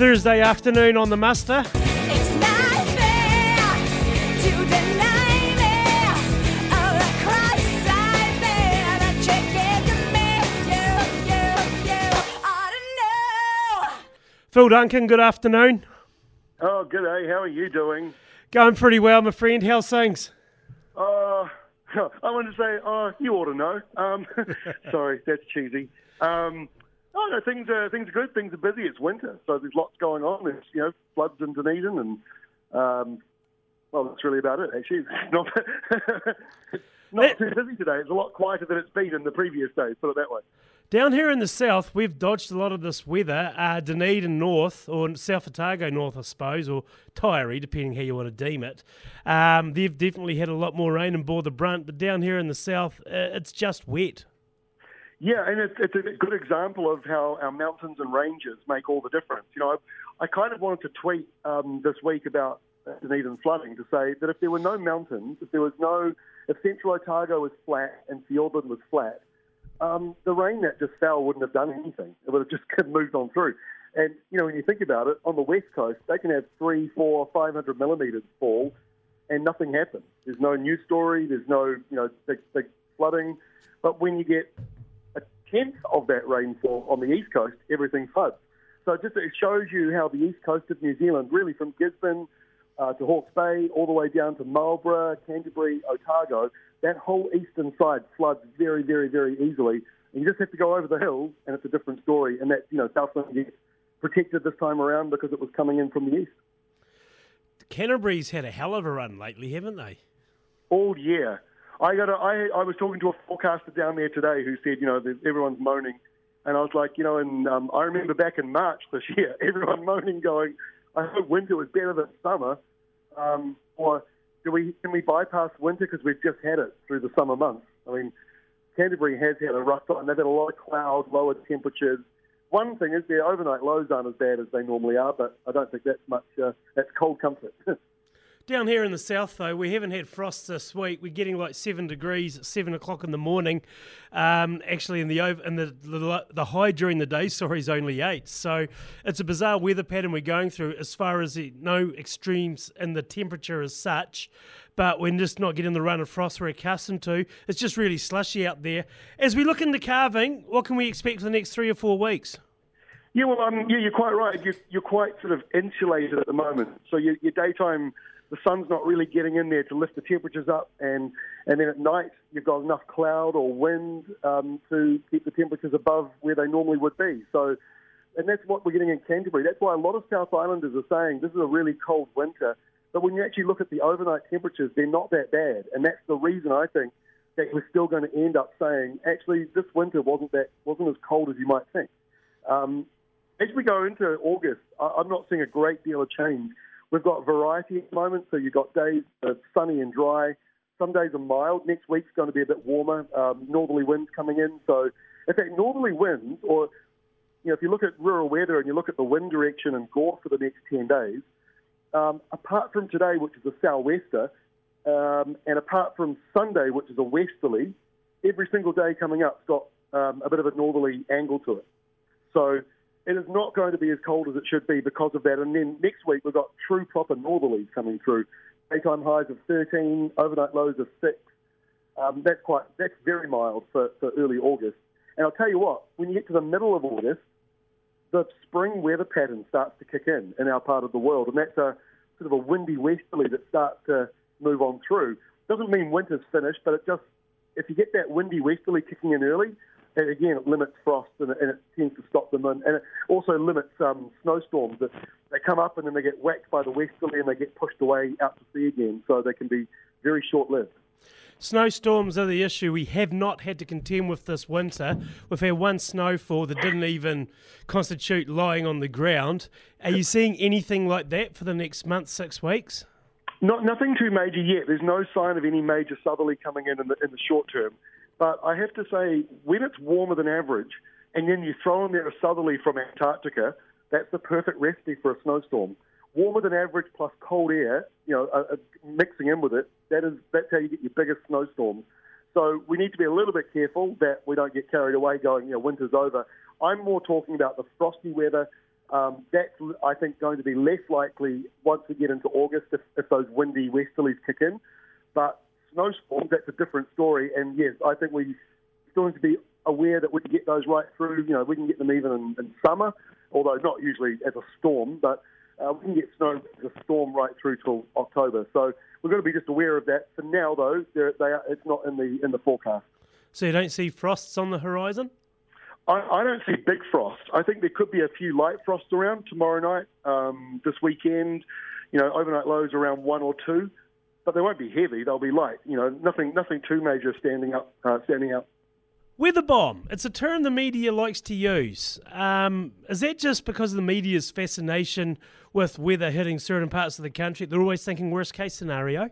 Thursday afternoon on the muster. It's not fair to deny me all the I bear that you gave to me. You, you, you ought to know. Phil Duncan, good afternoon. Oh, good day. How are you doing? Going pretty well, my friend. How's things? Uh, I want to say, oh, you ought to know. Um, sorry, that's cheesy. Um, oh, no, things are things are good. Things are busy. It's winter, so there's lots going on. There's you know floods in Dunedin, and um, well, that's really about it. Actually, it's not not too busy today. It's a lot quieter than it's been in the previous days. Put it that way. Down here in the south, we've dodged a lot of this weather. Uh, Dunedin North, or South Otago North, I suppose, or Taieri, depending how you want to deem it. Um, they've definitely had a lot more rain and bore the brunt, but down here in the south, uh, it's just wet. Yeah, and it's, it's a good example of how our mountains and ranges make all the difference. You know, I, I kind of wanted to tweet um, this week about Dunedin flooding to say that if there were no mountains, if there was no, if Central Otago was flat and Fiordland was flat, um, the rain that just fell wouldn't have done anything. It would have just moved on through. And you know, when you think about it, on the west coast, they can have three, four, five hundred millimeters fall, and nothing happens. There's no news story. There's no, you know, big, big flooding. But when you get tenth of that rainfall on the east coast, everything floods. So it just it shows you how the east coast of New Zealand, really from Gisborne uh, to Hawke's Bay, all the way down to Marlborough, Canterbury, Otago, that whole eastern side floods very, very, very easily. And you just have to go over the hills, and it's a different story. And that, you know, Southland gets protected this time around because it was coming in from the east. Canterbury's had a hell of a run lately, haven't they? all year. I got. A, I I was talking to a forecaster down there today who said, you know, everyone's moaning, and I was like, you know, and um, I remember back in March this year, everyone moaning, going, I hope winter was better than summer, um, or do we can we bypass winter because we've just had it through the summer months? I mean, Canterbury has had a rough time. They've had a lot of clouds, lower temperatures. One thing is their overnight lows aren't as bad as they normally are, but I don't think that's much. Uh, that's cold comfort. Down here in the south, though, we haven't had frost this week. We're getting like seven degrees at seven o'clock in the morning. Um, actually, in the over and the, the the high during the day, sorry, is only eight. So it's a bizarre weather pattern we're going through. As far as the, no extremes in the temperature as such, but we're just not getting the run of frost we're accustomed to. It's just really slushy out there. As we look into carving, what can we expect for the next three or four weeks? Yeah, well, um, yeah, you're quite right. You're, you're quite sort of insulated at the moment. So your, your daytime, the sun's not really getting in there to lift the temperatures up, and and then at night you've got enough cloud or wind um, to keep the temperatures above where they normally would be. So, and that's what we're getting in Canterbury. That's why a lot of South Islanders are saying this is a really cold winter. But when you actually look at the overnight temperatures, they're not that bad, and that's the reason I think that we're still going to end up saying actually this winter wasn't that wasn't as cold as you might think. Um, as we go into August, I- I'm not seeing a great deal of change. We've got variety at the moment, so you've got days are sunny and dry. Some days are mild. Next week's going to be a bit warmer. Um, northerly winds coming in. So, in fact, northerly winds, or you know, if you look at rural weather and you look at the wind direction and Gore for the next 10 days, um, apart from today, which is a sou'wester, um, and apart from Sunday, which is a westerly, every single day coming up's got um, a bit of a northerly angle to it. So it is not going to be as cold as it should be because of that. And then next week we've got true proper northerlies coming through. Daytime highs of 13, overnight lows of 6. Um, that's quite that's very mild for, for early August. And I'll tell you what, when you get to the middle of August, the spring weather pattern starts to kick in in our part of the world, and that's a sort of a windy westerly that starts to move on through. Doesn't mean winter's finished, but it just if you get that windy westerly kicking in early, and again it limits frost and it, and it tends to stop them, and, and it also limits um, snowstorms that they come up and then they get whacked by the westerly and they get pushed away out to sea again, so they can be very short-lived. Snowstorms are the issue we have not had to contend with this winter. We've had one snowfall that didn't even constitute lying on the ground. Are you seeing anything like that for the next month, six weeks? Not nothing too major yet. There's no sign of any major southerly coming in in the, in the short term. But I have to say, when it's warmer than average, and then you throw in there a southerly from Antarctica, that's the perfect recipe for a snowstorm. Warmer than average plus cold air, you know, uh, uh, mixing in with it, that is that's how you get your biggest snowstorms. So we need to be a little bit careful that we don't get carried away going, you know, winter's over. I'm more talking about the frosty weather Um, that's, I think, going to be less likely once we get into August if, if those windy westerlies kick in. But snowstorms, that's a different story. And yes, I think we still need to be aware that we can get those right through. You know, we can get them even in, in summer, although not usually as a storm, but uh, we can get snow as a storm right through till October. So we've got to be just aware of that. For now, though, they are, it's not in the in the forecast. So you don't see frosts on the horizon? I, I don't see big frost. I think there could be a few light frosts around tomorrow night, um, this weekend. You know, overnight lows around one or two, but they won't be heavy. They'll be light. You know, nothing nothing too major standing up uh, standing out. Weather bomb. It's a term the media likes to use. Um, is that just because of the media's fascination with weather hitting certain parts of the country? They're always thinking worst case scenario.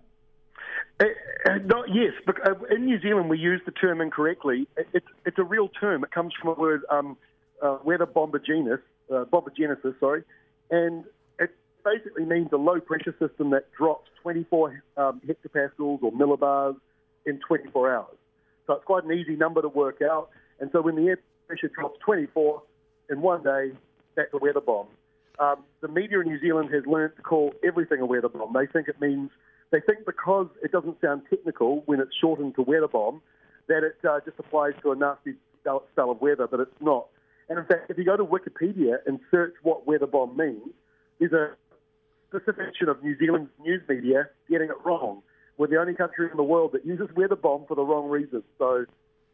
Uh, uh, not, yes, but uh, in New Zealand we use the term incorrectly. It, it's it's a real term. It comes from a word um, uh, weather bombogenesis, uh, bombogenesis, sorry, and it basically means a low pressure system that drops 24 um, hectopascals or millibars in 24 hours. So it's quite an easy number to work out. And so when the air pressure drops 24 in one day, that's a weather bomb. Um, the media in New Zealand has learned to call everything a weather bomb. They think it means, they think because it doesn't sound technical when it's shortened to weather bomb, that it uh, just applies to a nasty style of weather, but it's not. And in fact, if you go to Wikipedia and search what weather bomb means, there's a specification of New Zealand's news media getting it wrong. We're the only country in the world that uses weather bomb for the wrong reasons. So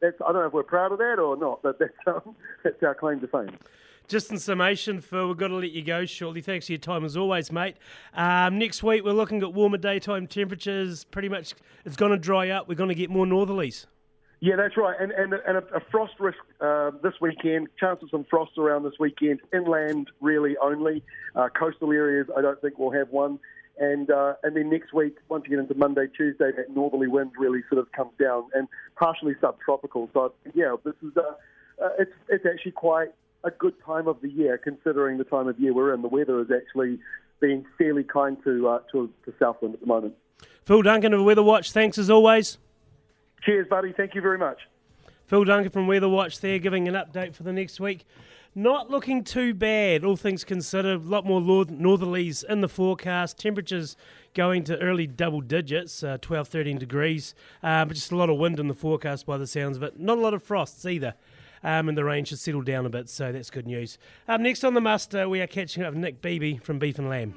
that's, I don't know if we're proud of that or not, but that's, um, that's our claim to fame. Just in summation, Phil, we've got to let you go shortly. Thanks for your time as always, mate. Um, next week, we're looking at warmer daytime temperatures. Pretty much, it's going to dry up. We're going to get more northerlies. Yeah, that's right. And and, and a, a frost risk uh, this weekend. Chance of some frost around this weekend. Inland, really only. Uh, coastal areas, I don't think we'll have one. And uh, and then next week, once you get into Monday, Tuesday, that northerly wind really sort of comes down and partially subtropical. So yeah, this is uh, uh, it's it's actually quite a good time of the year considering the time of year we're in. The weather is actually being fairly kind to uh, to, to Southland at the moment. Phil Duncan of Weather Watch, thanks as always. Cheers, buddy. Thank you very much. Phil Duncan from Weather Watch there giving an update for the next week. Not looking too bad, all things considered. A lot more northerlies in the forecast. Temperatures going to early double digits, uh, 12, 13 degrees. Uh, but just a lot of wind in the forecast by the sounds of it. Not a lot of frosts either. Um, and the rain should settle down a bit, so that's good news. Up next on the muster, we are catching up with Nick Beebe from Beef and Lamb.